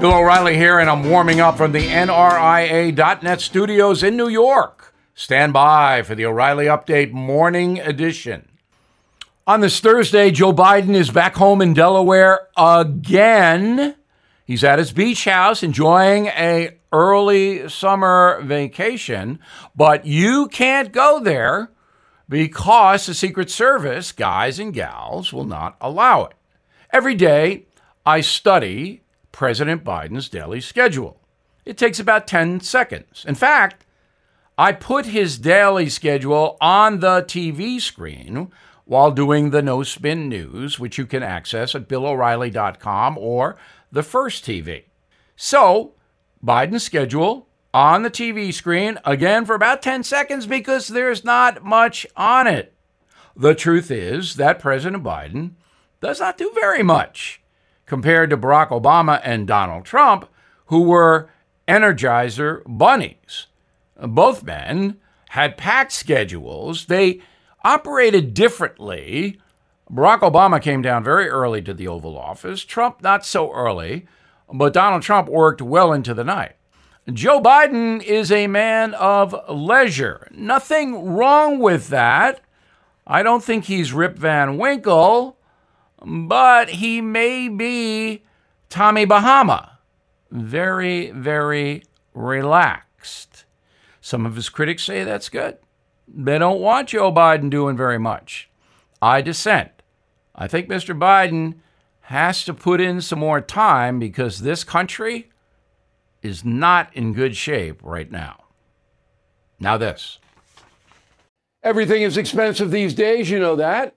Bill O'Reilly here, and I'm warming up from the NRIA.net studios in New York. Stand by for the O'Reilly Update Morning Edition. On this Thursday, Joe Biden is back home in Delaware again. He's at his beach house enjoying a early summer vacation, but you can't go there because the Secret Service guys and gals will not allow it. Every day, I study President Biden's daily schedule. It takes about 10 seconds. In fact, I put his daily schedule on the TV screen while doing the No Spin News, which you can access at BillO'Reilly.com or the First TV. So, Biden's schedule on the TV screen, again for about 10 seconds because there's not much on it. The truth is that President Biden does not do very much compared to Barack Obama and Donald Trump, who were Energizer bunnies. Both men had packed schedules. They operated differently. Barack Obama came down very early to the Oval Office, Trump not so early, but Donald Trump worked well into the night. Joe Biden is a man of leisure. Nothing wrong with that. I don't think he's Rip Van Winkle but he may be Tommy Bahama. Very, very relaxed. Some of his critics say that's good. They don't want Joe Biden doing very much. I dissent. I think Mr. Biden has to put in some more time because this country is not in good shape right now. Now, this. Everything is expensive these days, you know that.